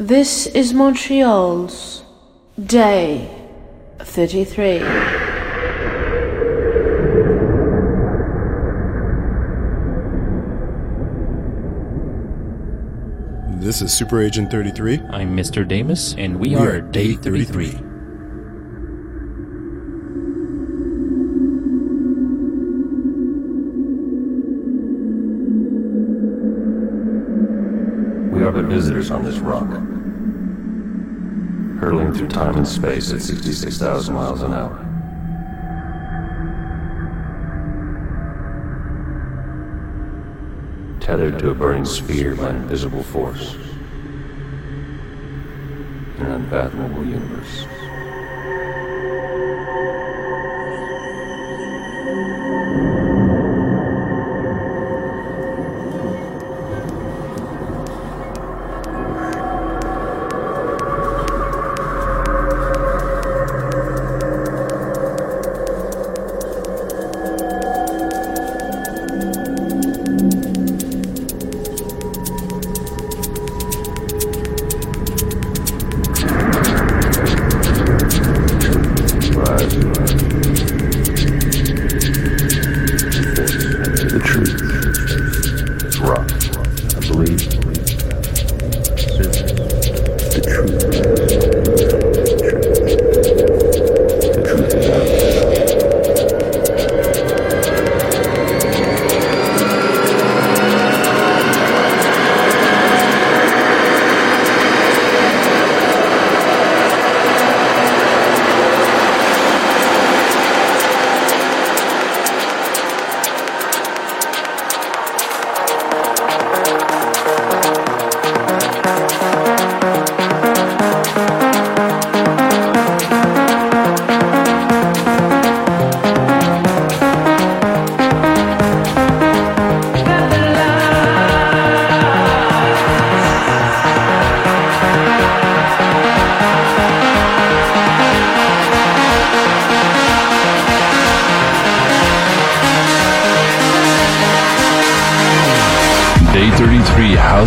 This is Montreal's Day 33. This is Super Agent 33. I'm Mr. Daymus, and we, We are, are Day Day 33. 33. We are but visitors on this rock, hurtling through time and space at 66,000 miles an hour. Tethered to a burning sphere by invisible force an unfathomable universe.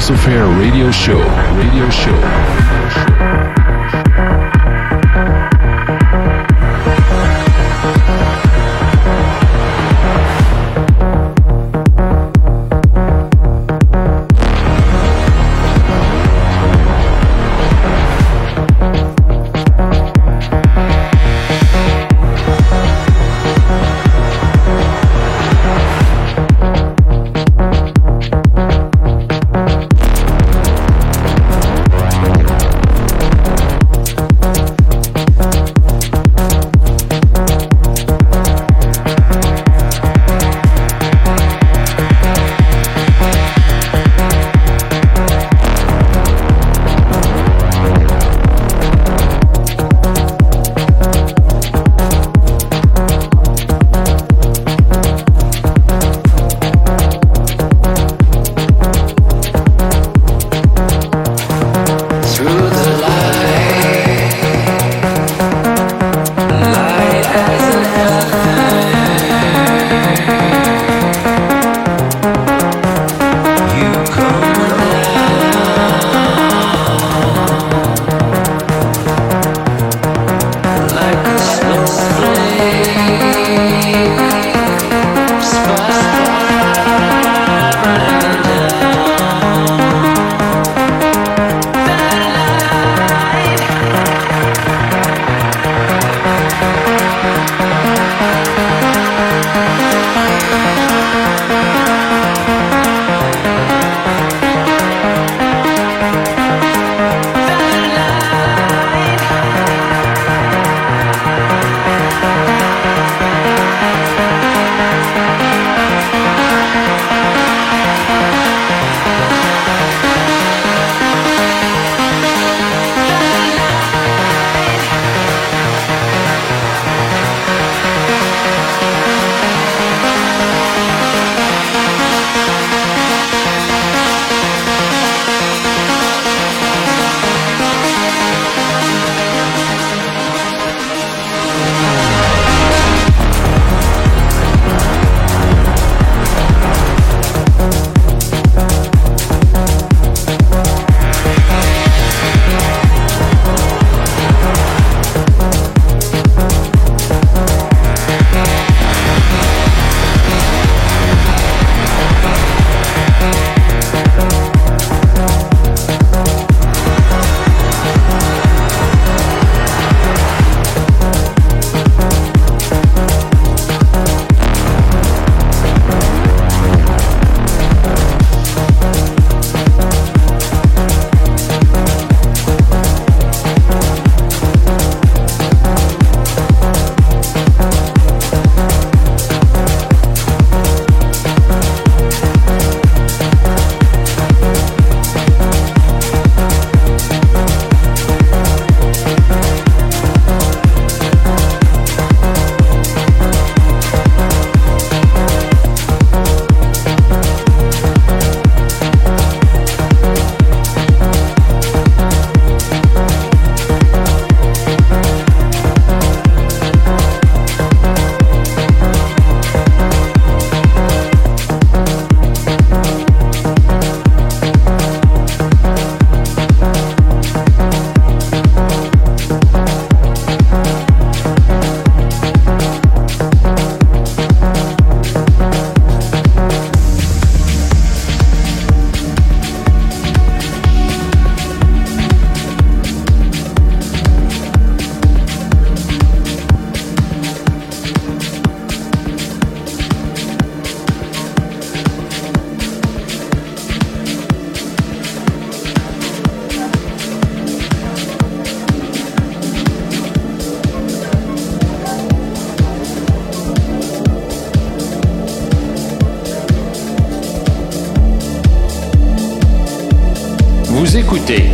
33 House radio show. Radio show.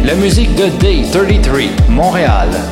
La musique de Day 33, Montréal.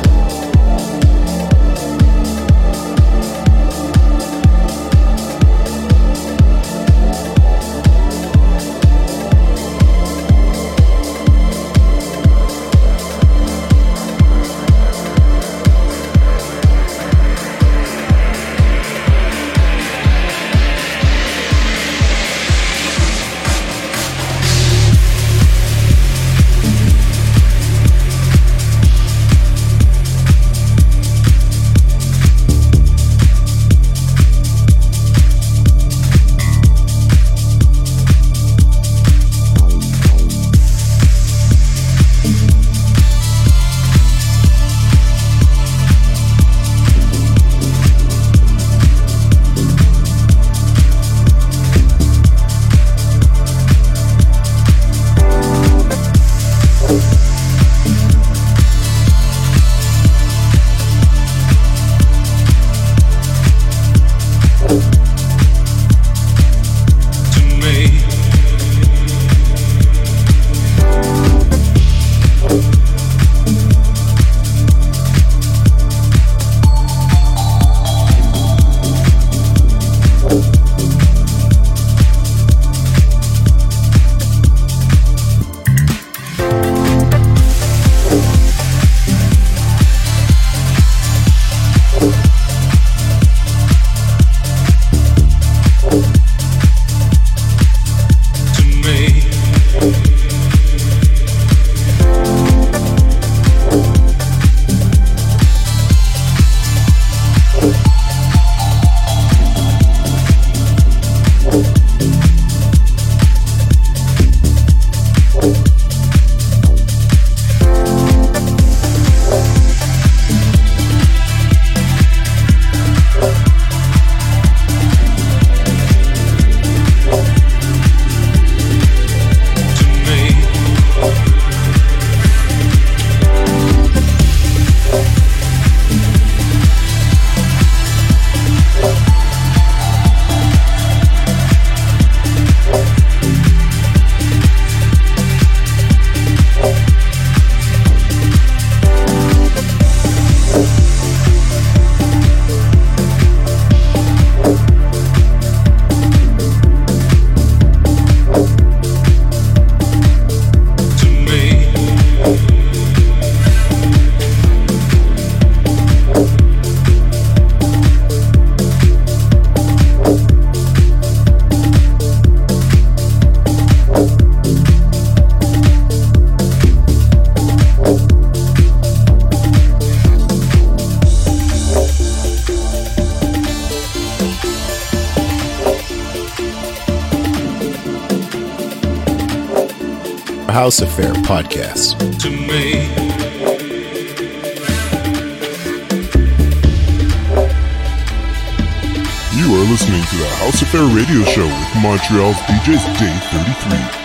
House Affair podcast. To me. You are listening to the House Affair Radio Show with Montreal's DJs Day 33.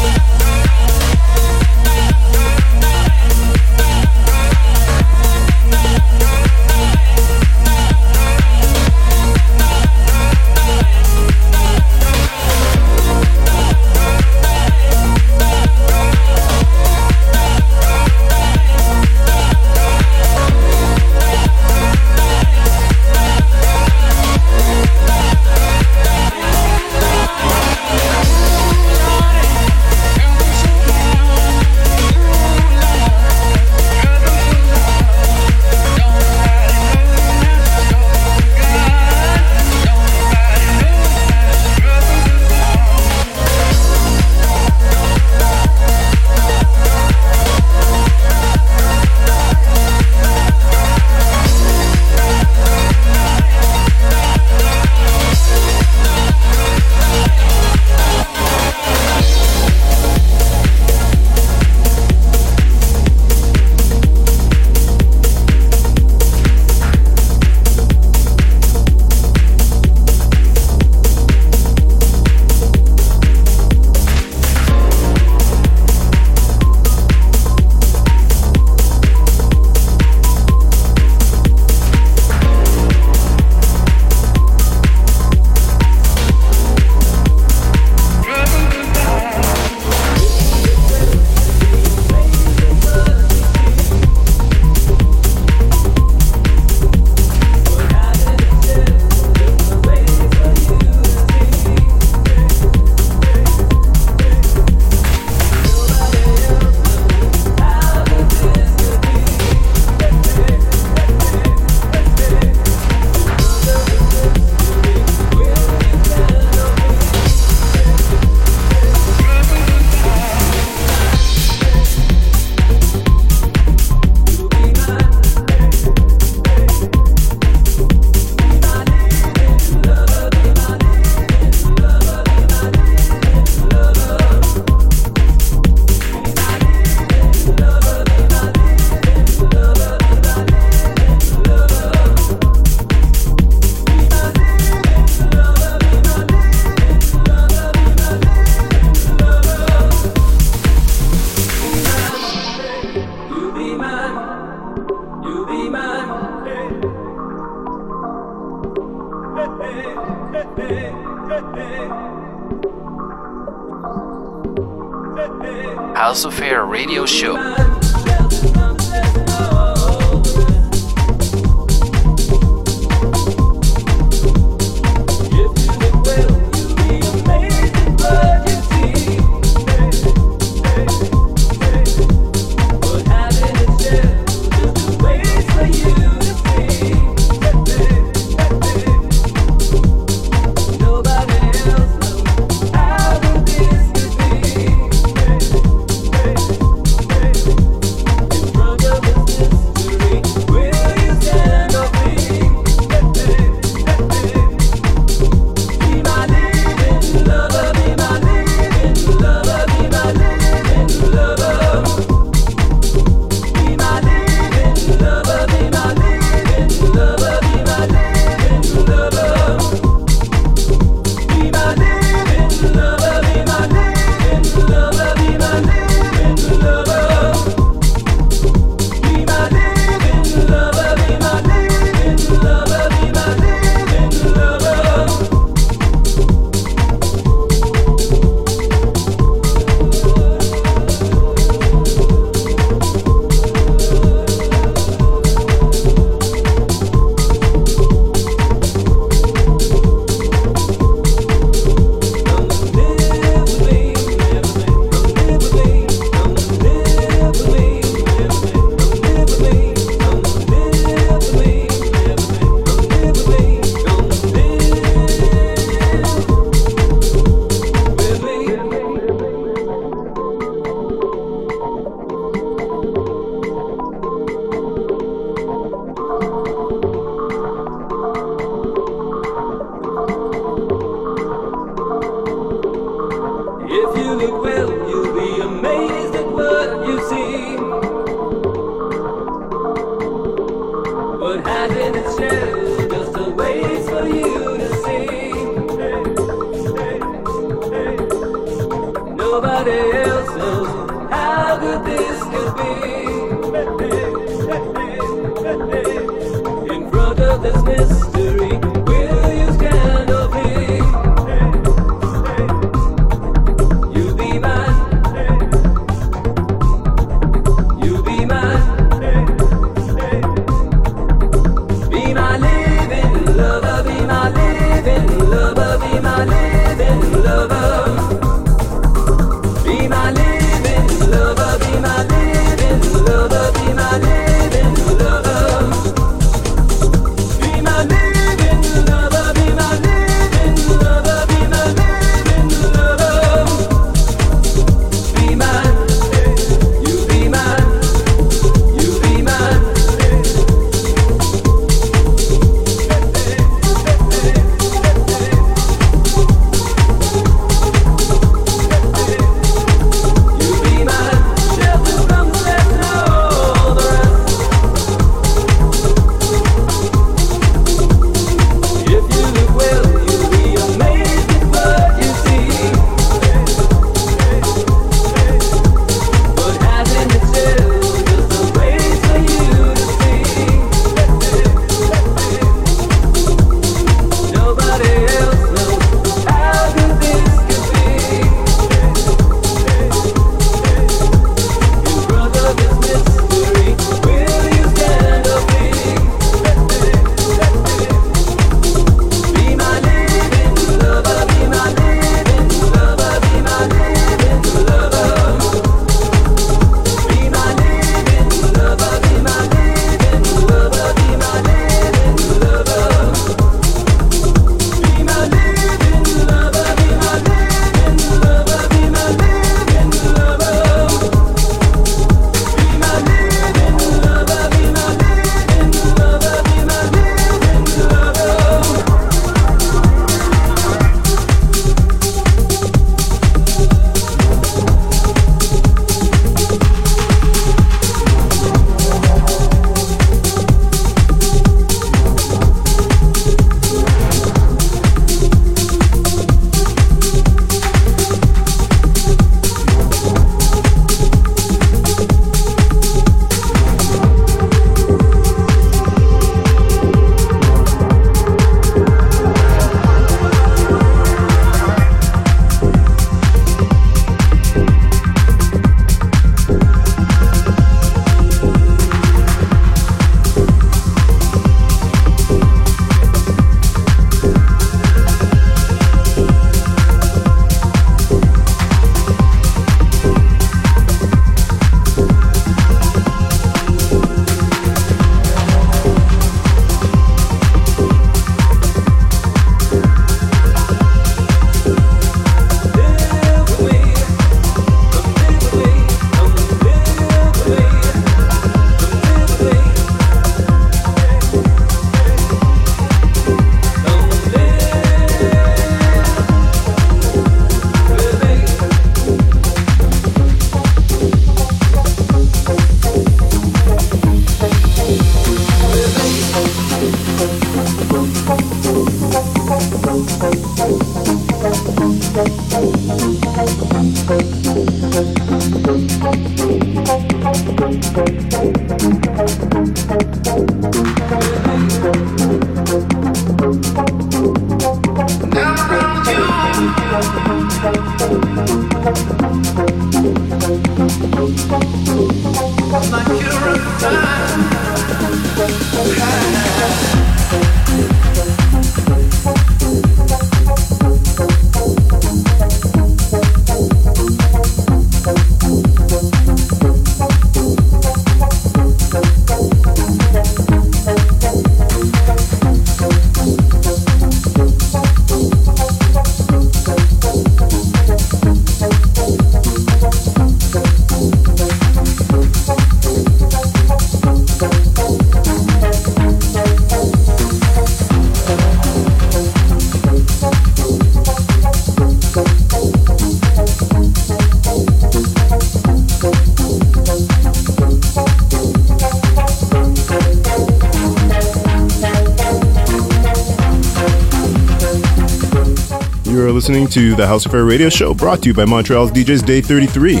Listening to the House Affair Radio Show brought to you by Montreal's DJs Day 33.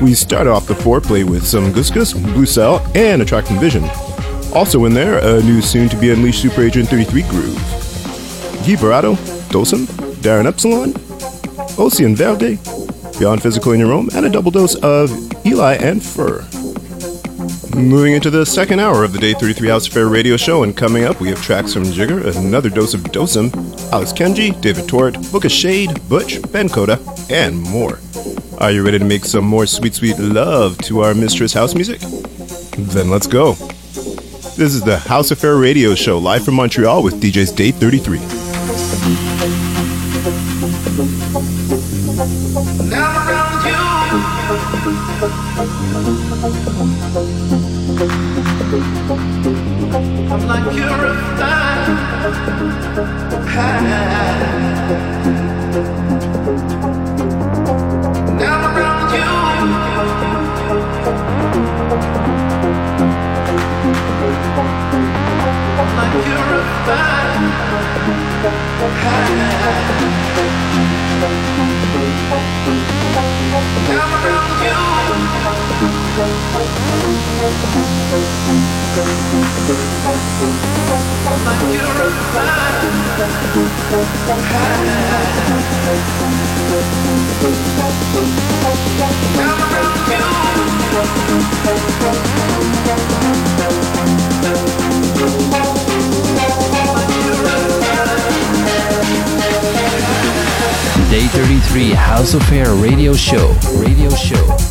We start off the foreplay with some Gus Gus, Blue Cell, and Attracting Vision. Also in there, a new soon to be unleashed Super Agent 33 groove. Guy Barato, Dosem, Darren Epsilon, Ocean Verde, Beyond Physical in Your Room, and a double dose of Eli and Fur. Moving into the second hour of the Day 33 House Affair radio show, and coming up, we have tracks from Jigger, another dose of Dosem, Alex Kenji, David Tort, Booka Shade, Butch, Ben Coda, and more. Are you ready to make some more sweet, sweet love to our mistress house music? Then let's go. This is the House Affair radio show live from Montreal with DJ's Day 33. Day 33 House Affair Radio Show. Radio Show. Radio Show.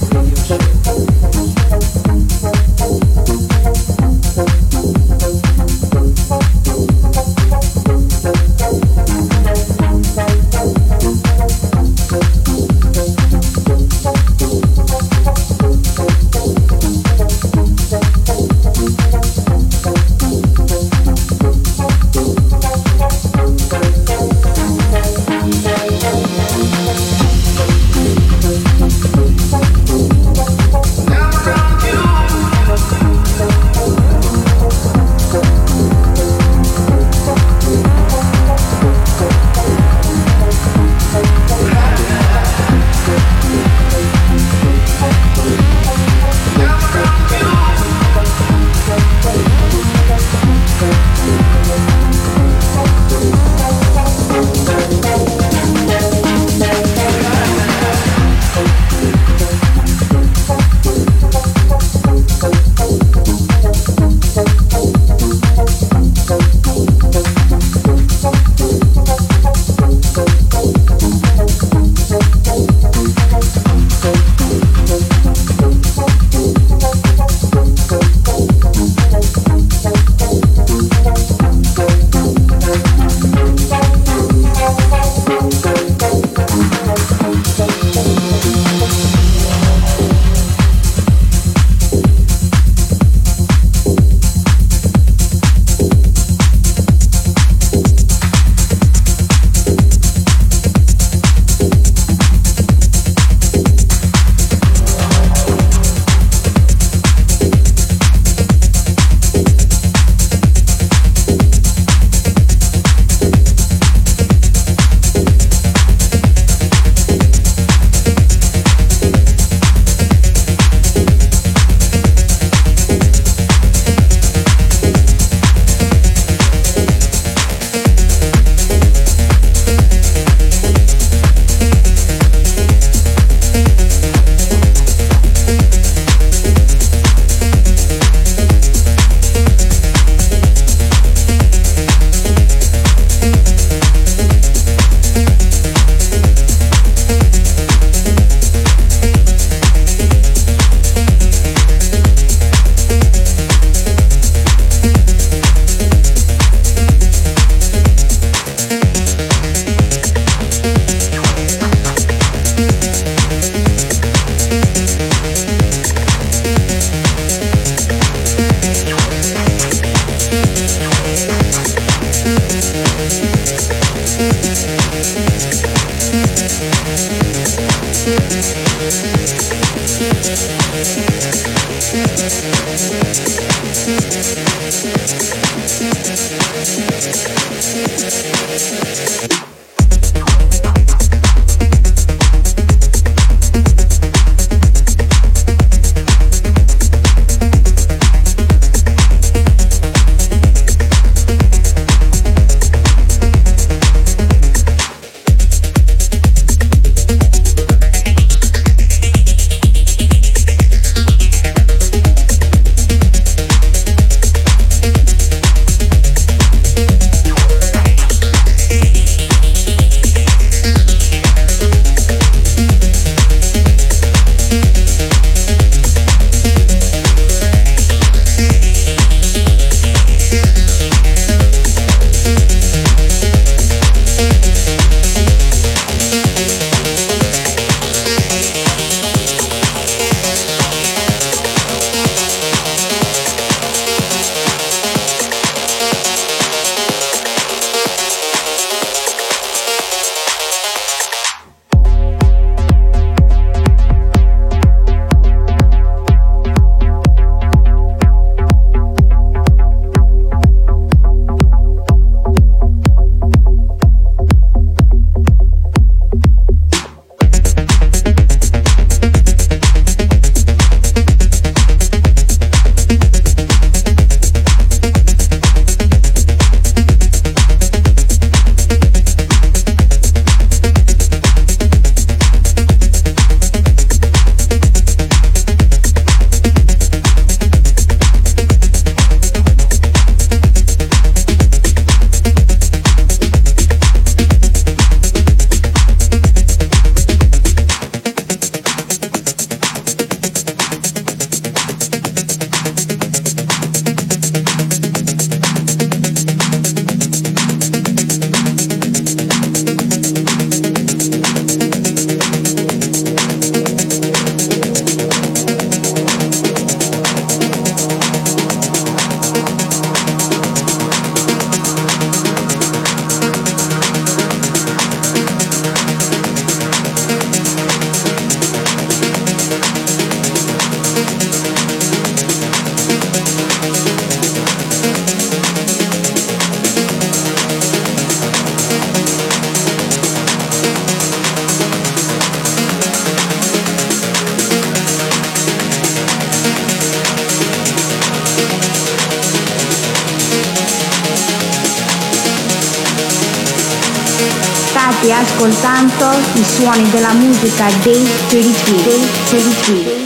Ascoltando i suoni della musica dei 33, dei 33.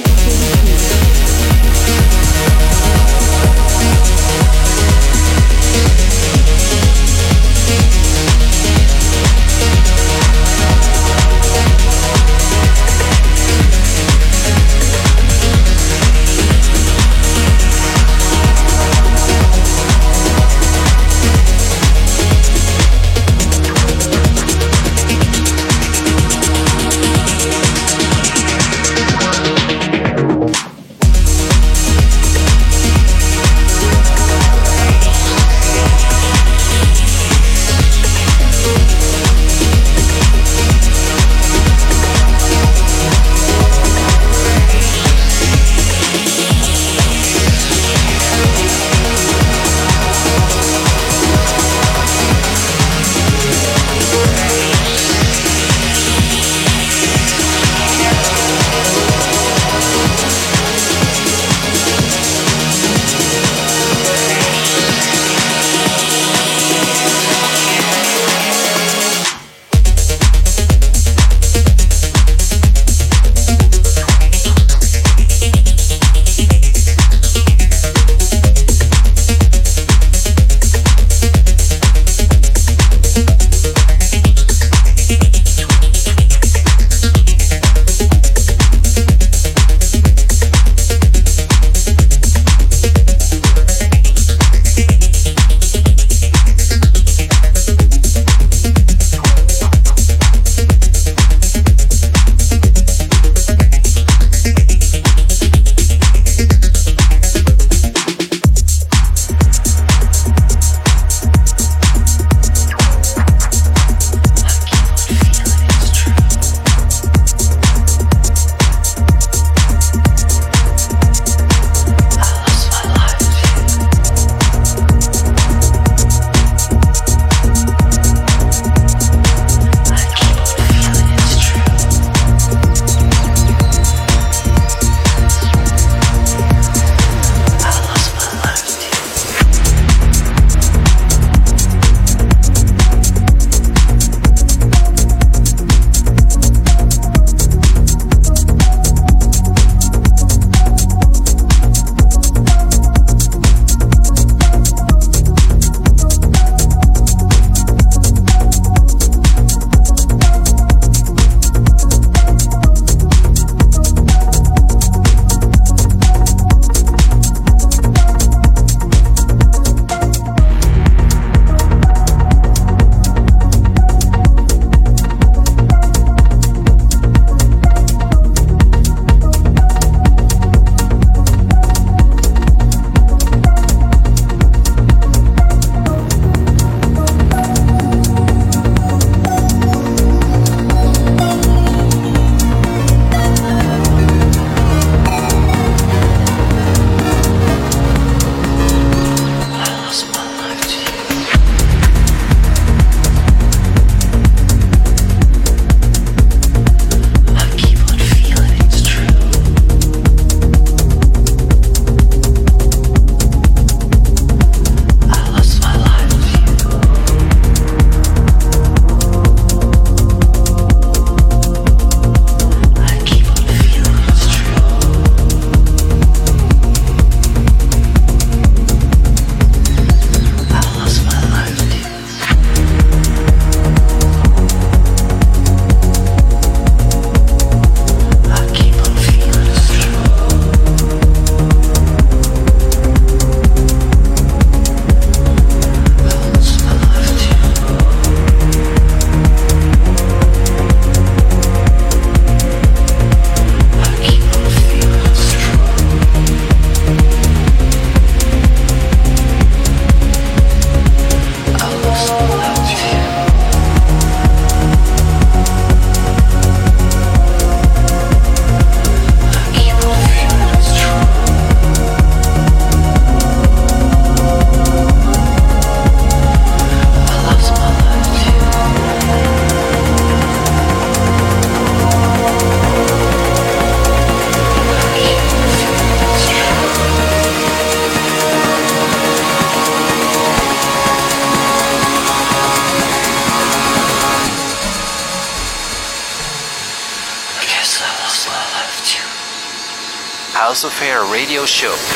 Radio show.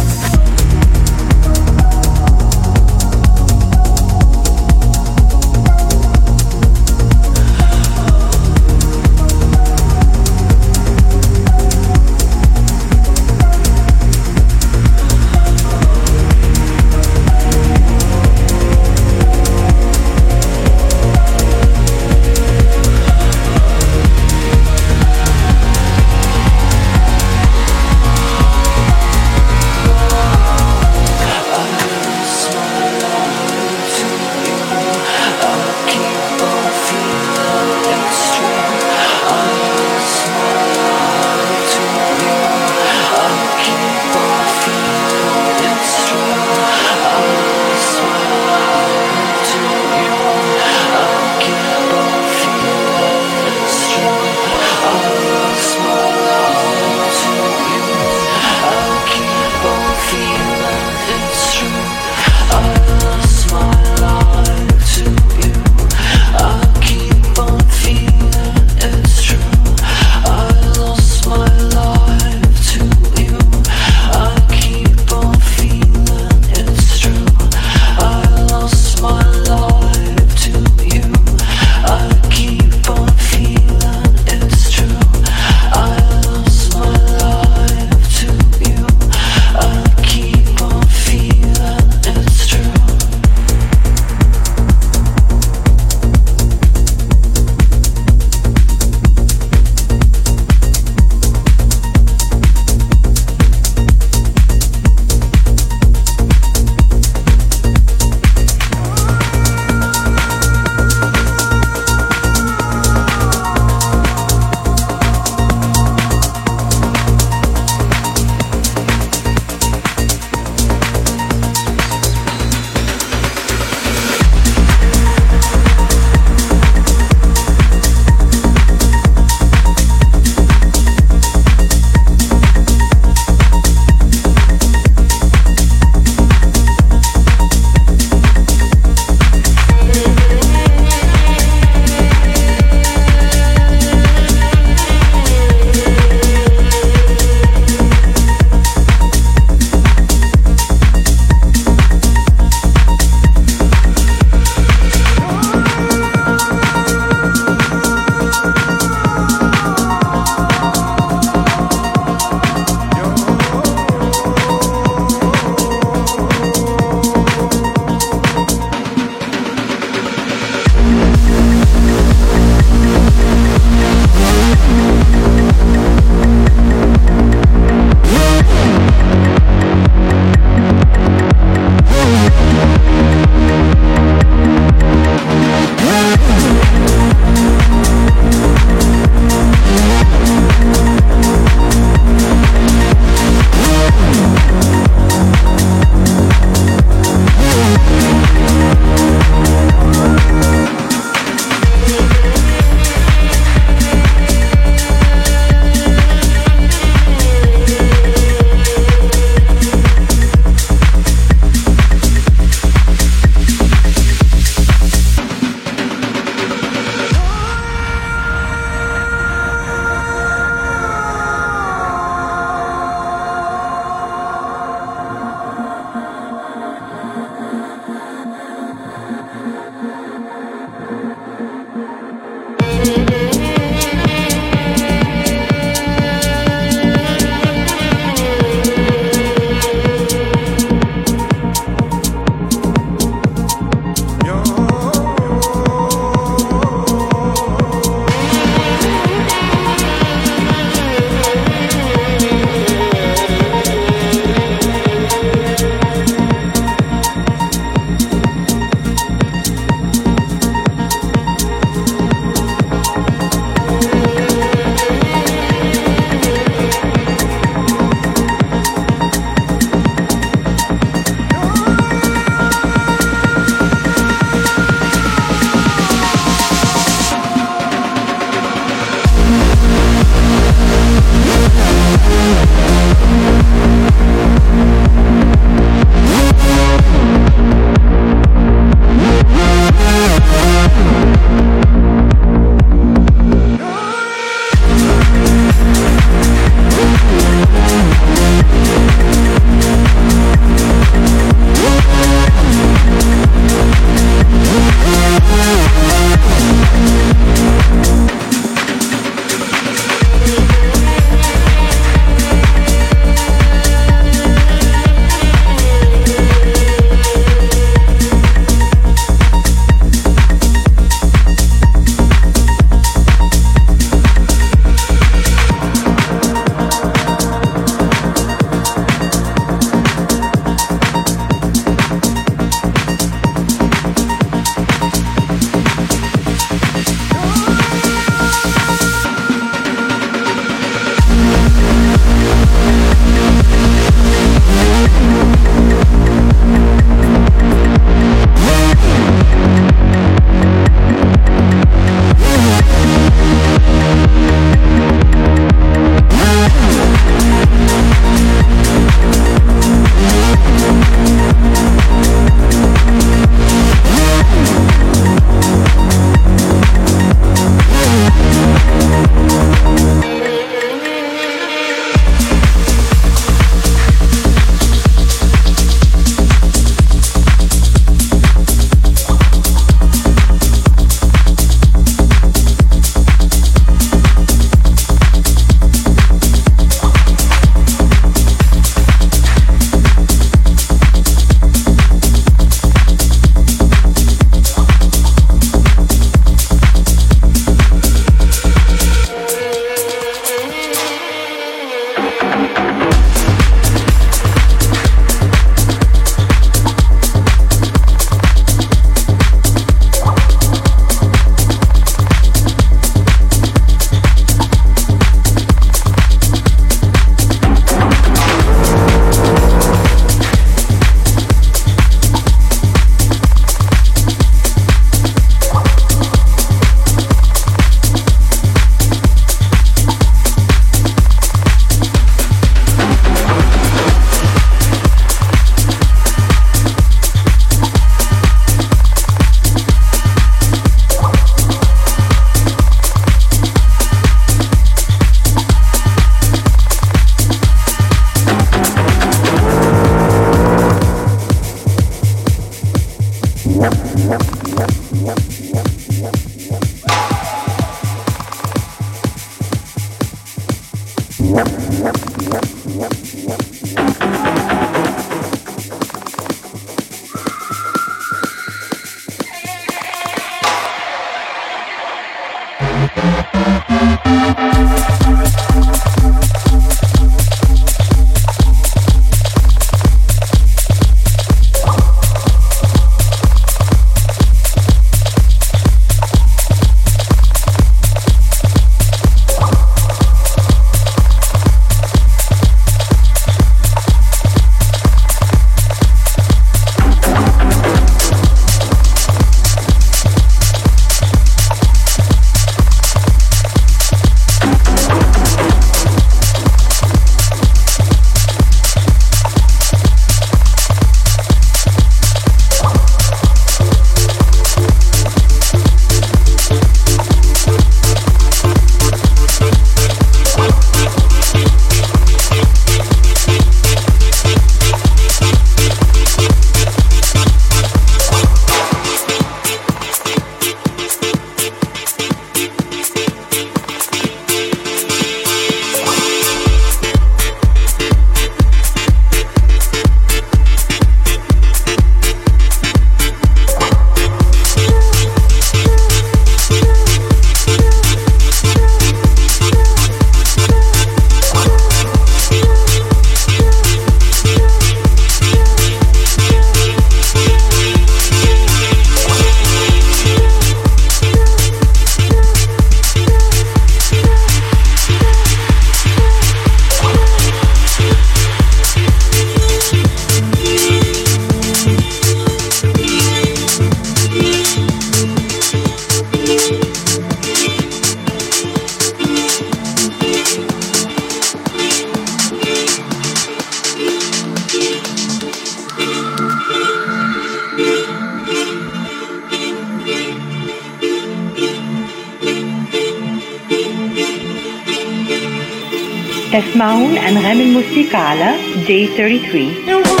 Day 33.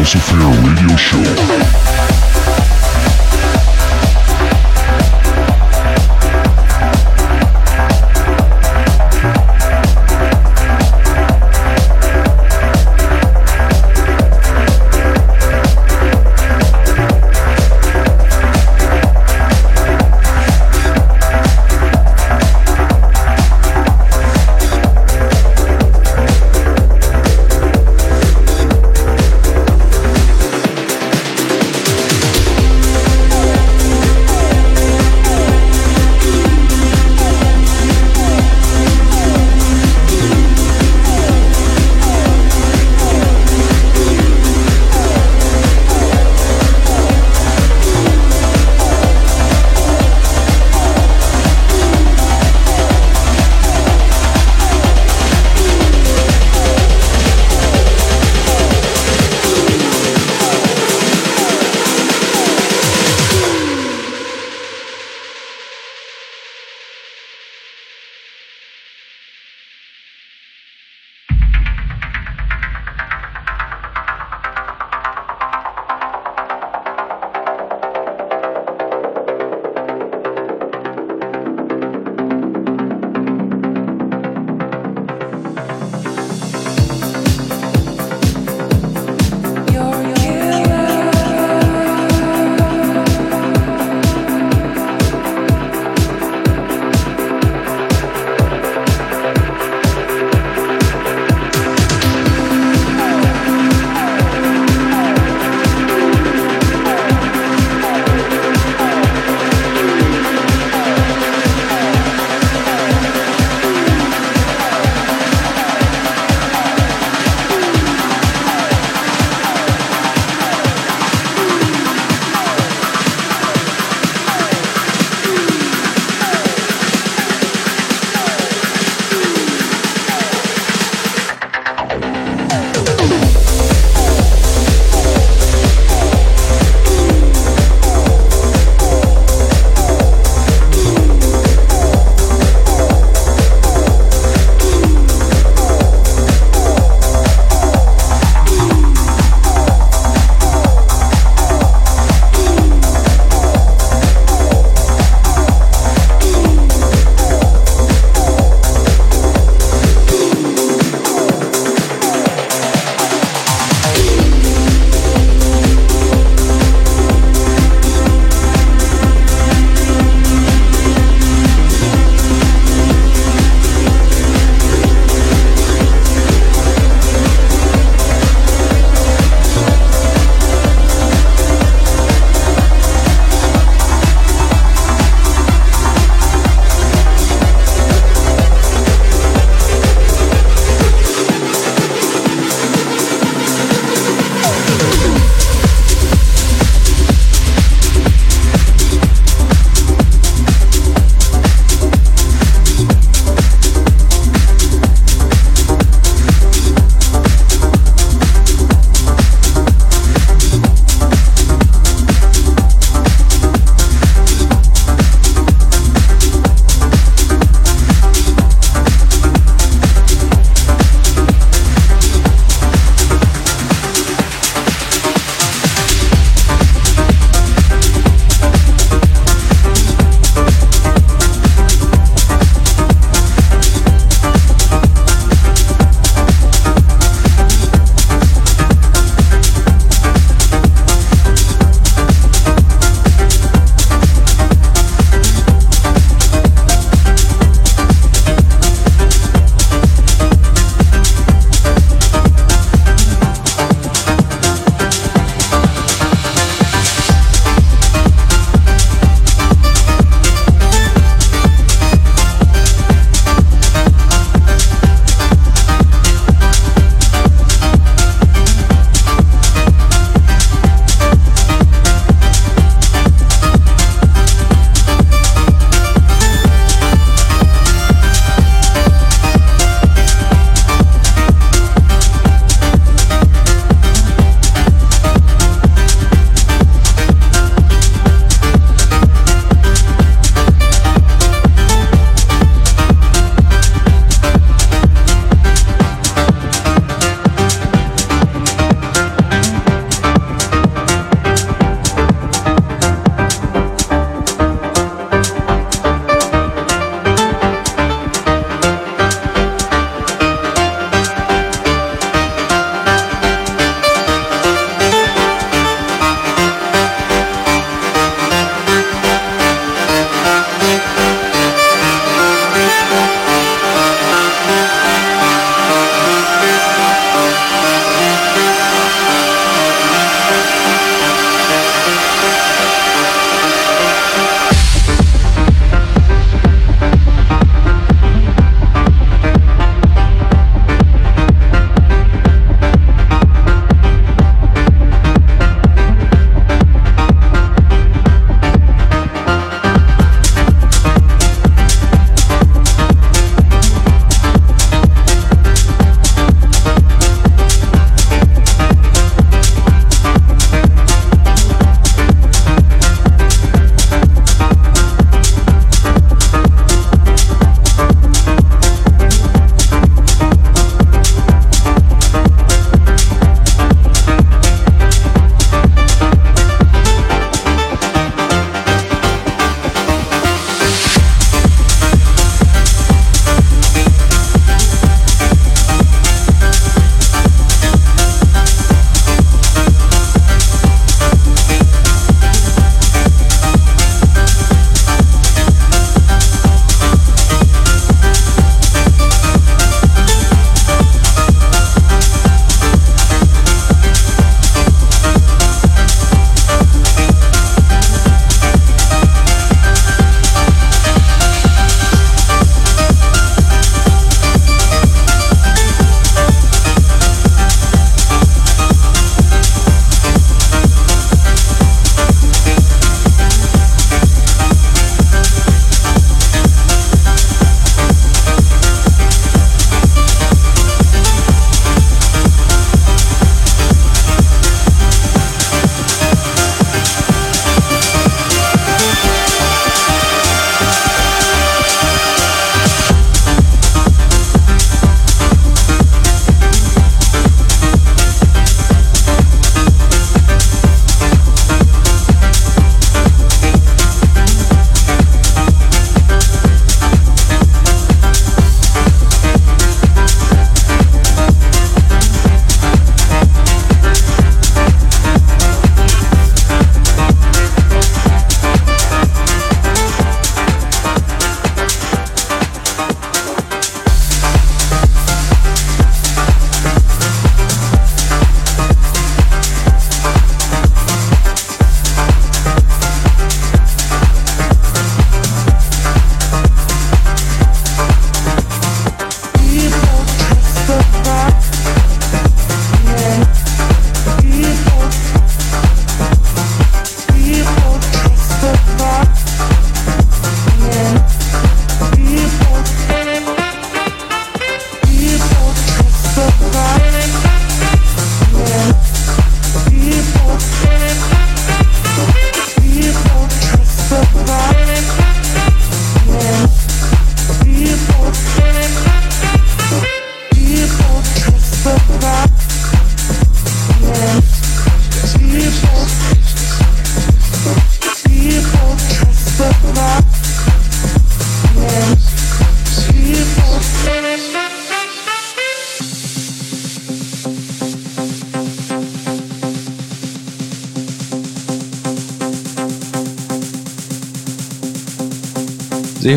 House Affair radio show.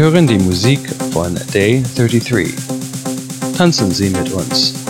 Hören die Musik von Day 33. Tanzen Sie mit uns.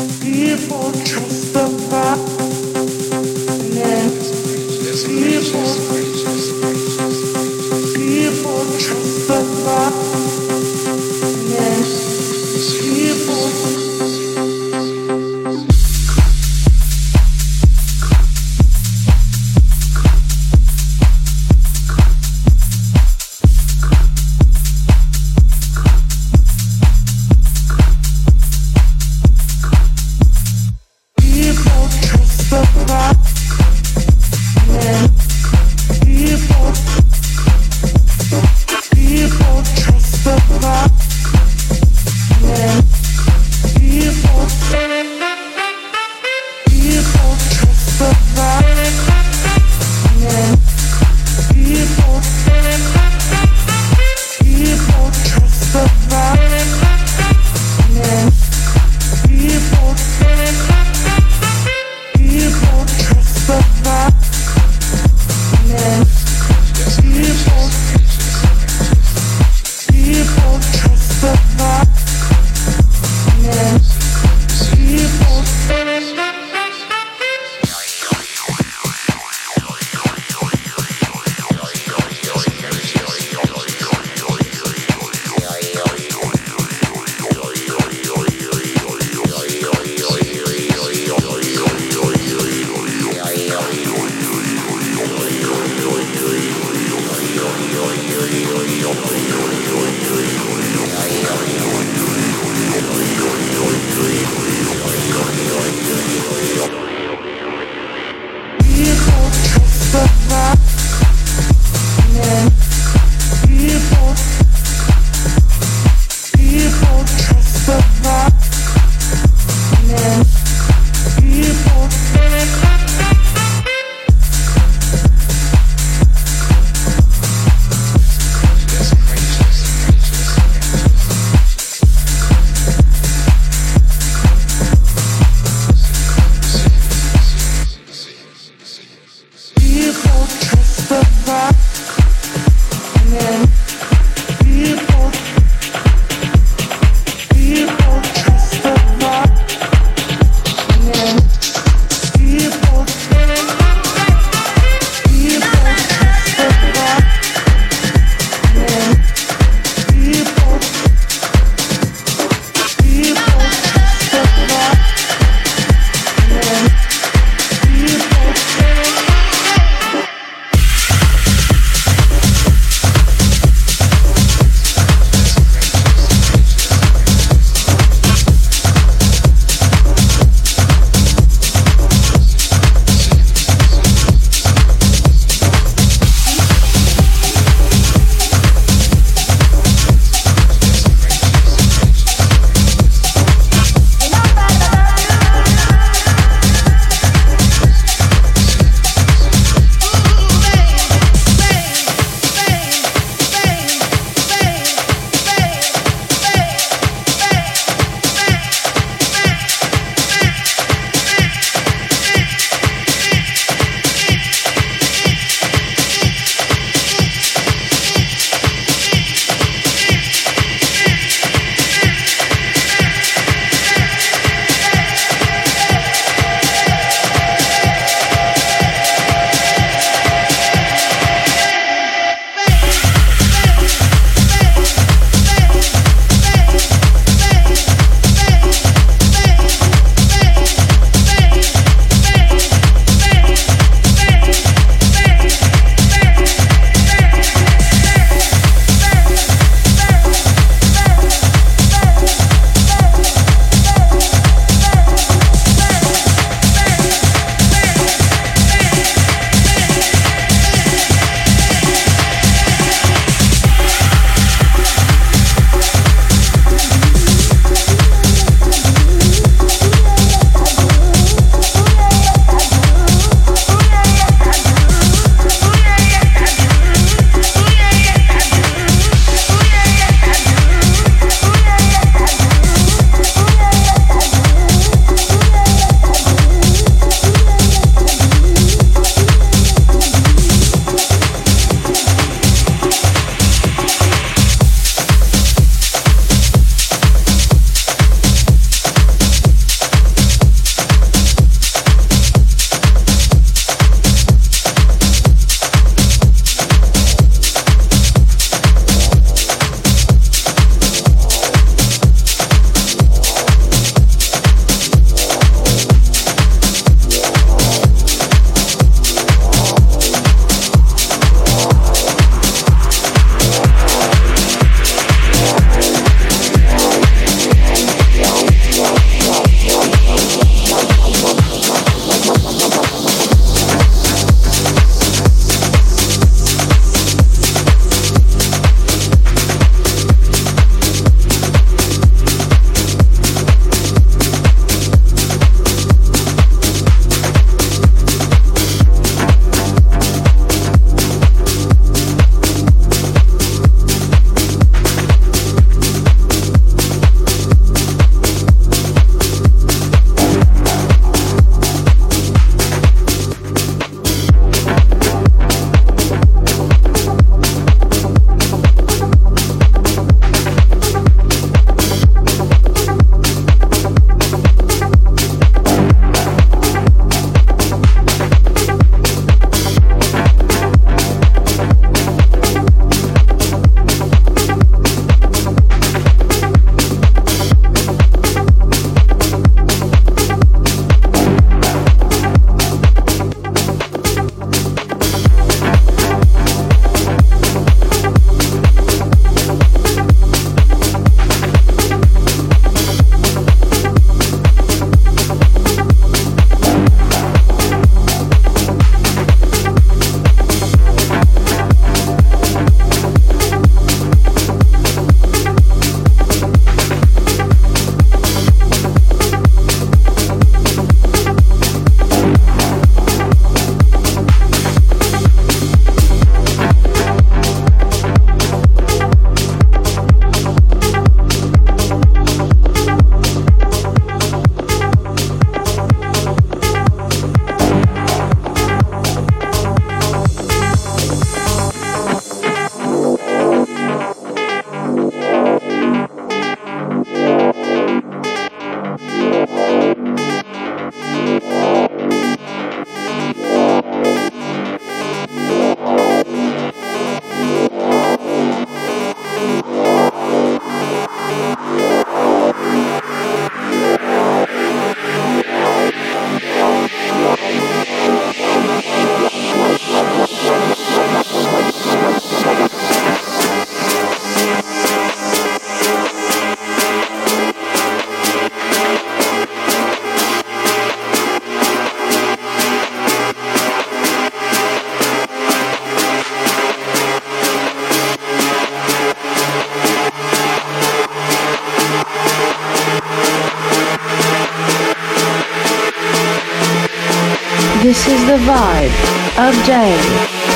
Of day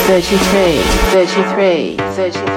33, 33, 33.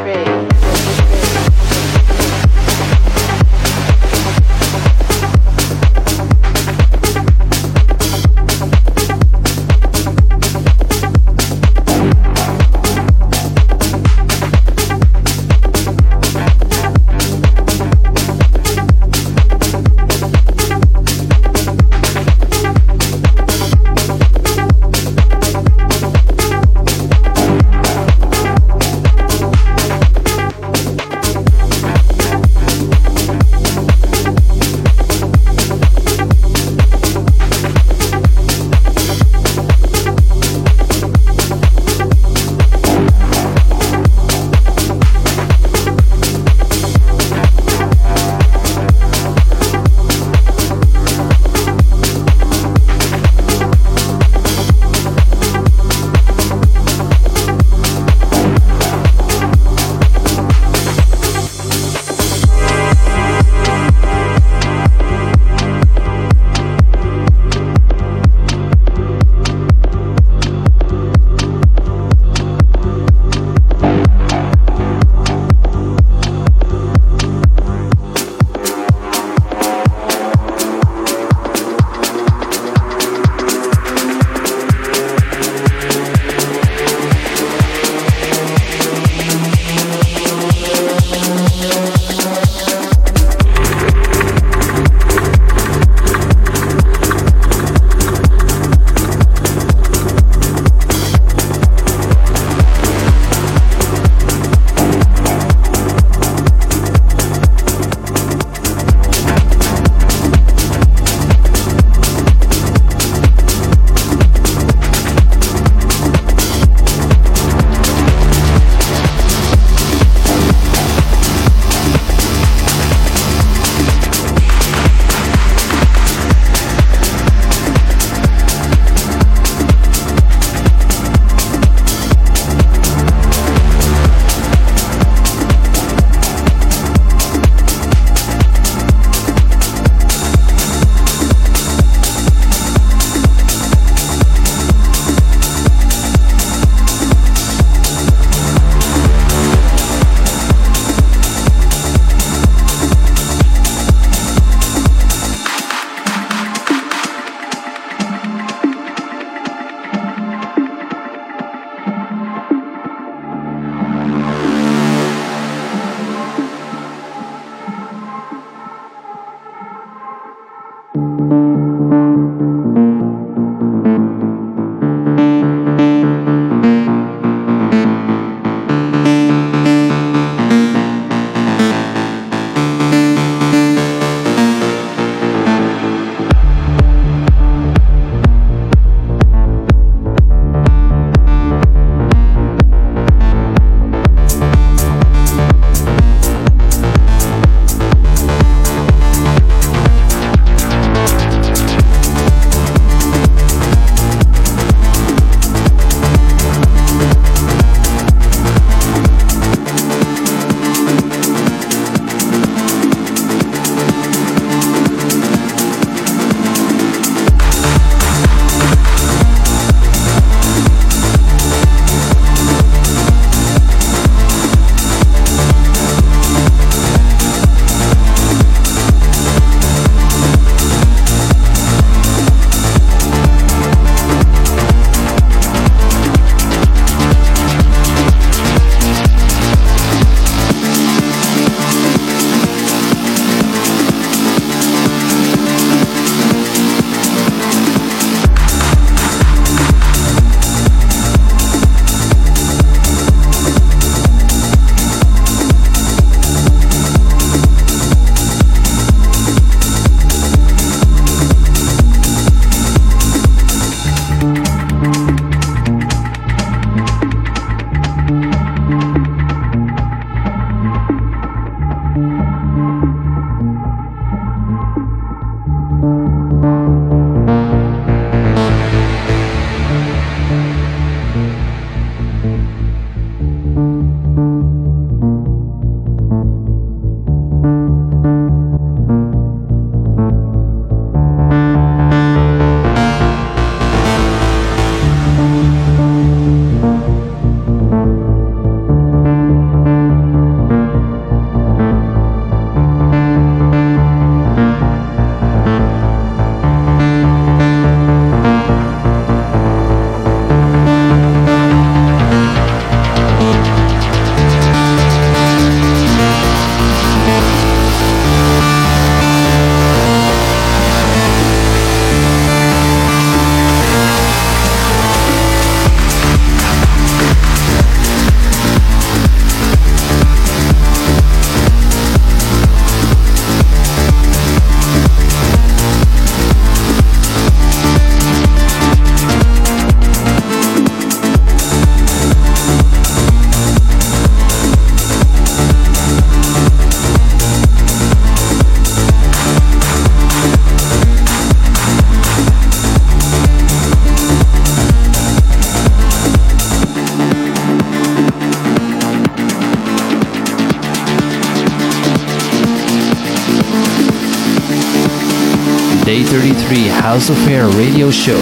House Affair Radio Show.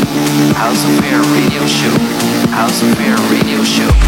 House Affair Radio Show. House Affair Radio Show.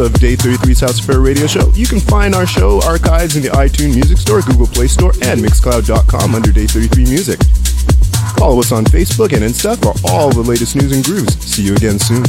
Of Day 33's House Affair Radio Show. You can find our show archives in the iTunes Music Store, Google Play Store, and Mixcloud.com under Day 33 Music. Follow us on Facebook and Insta for all the latest news and grooves. See you again soon.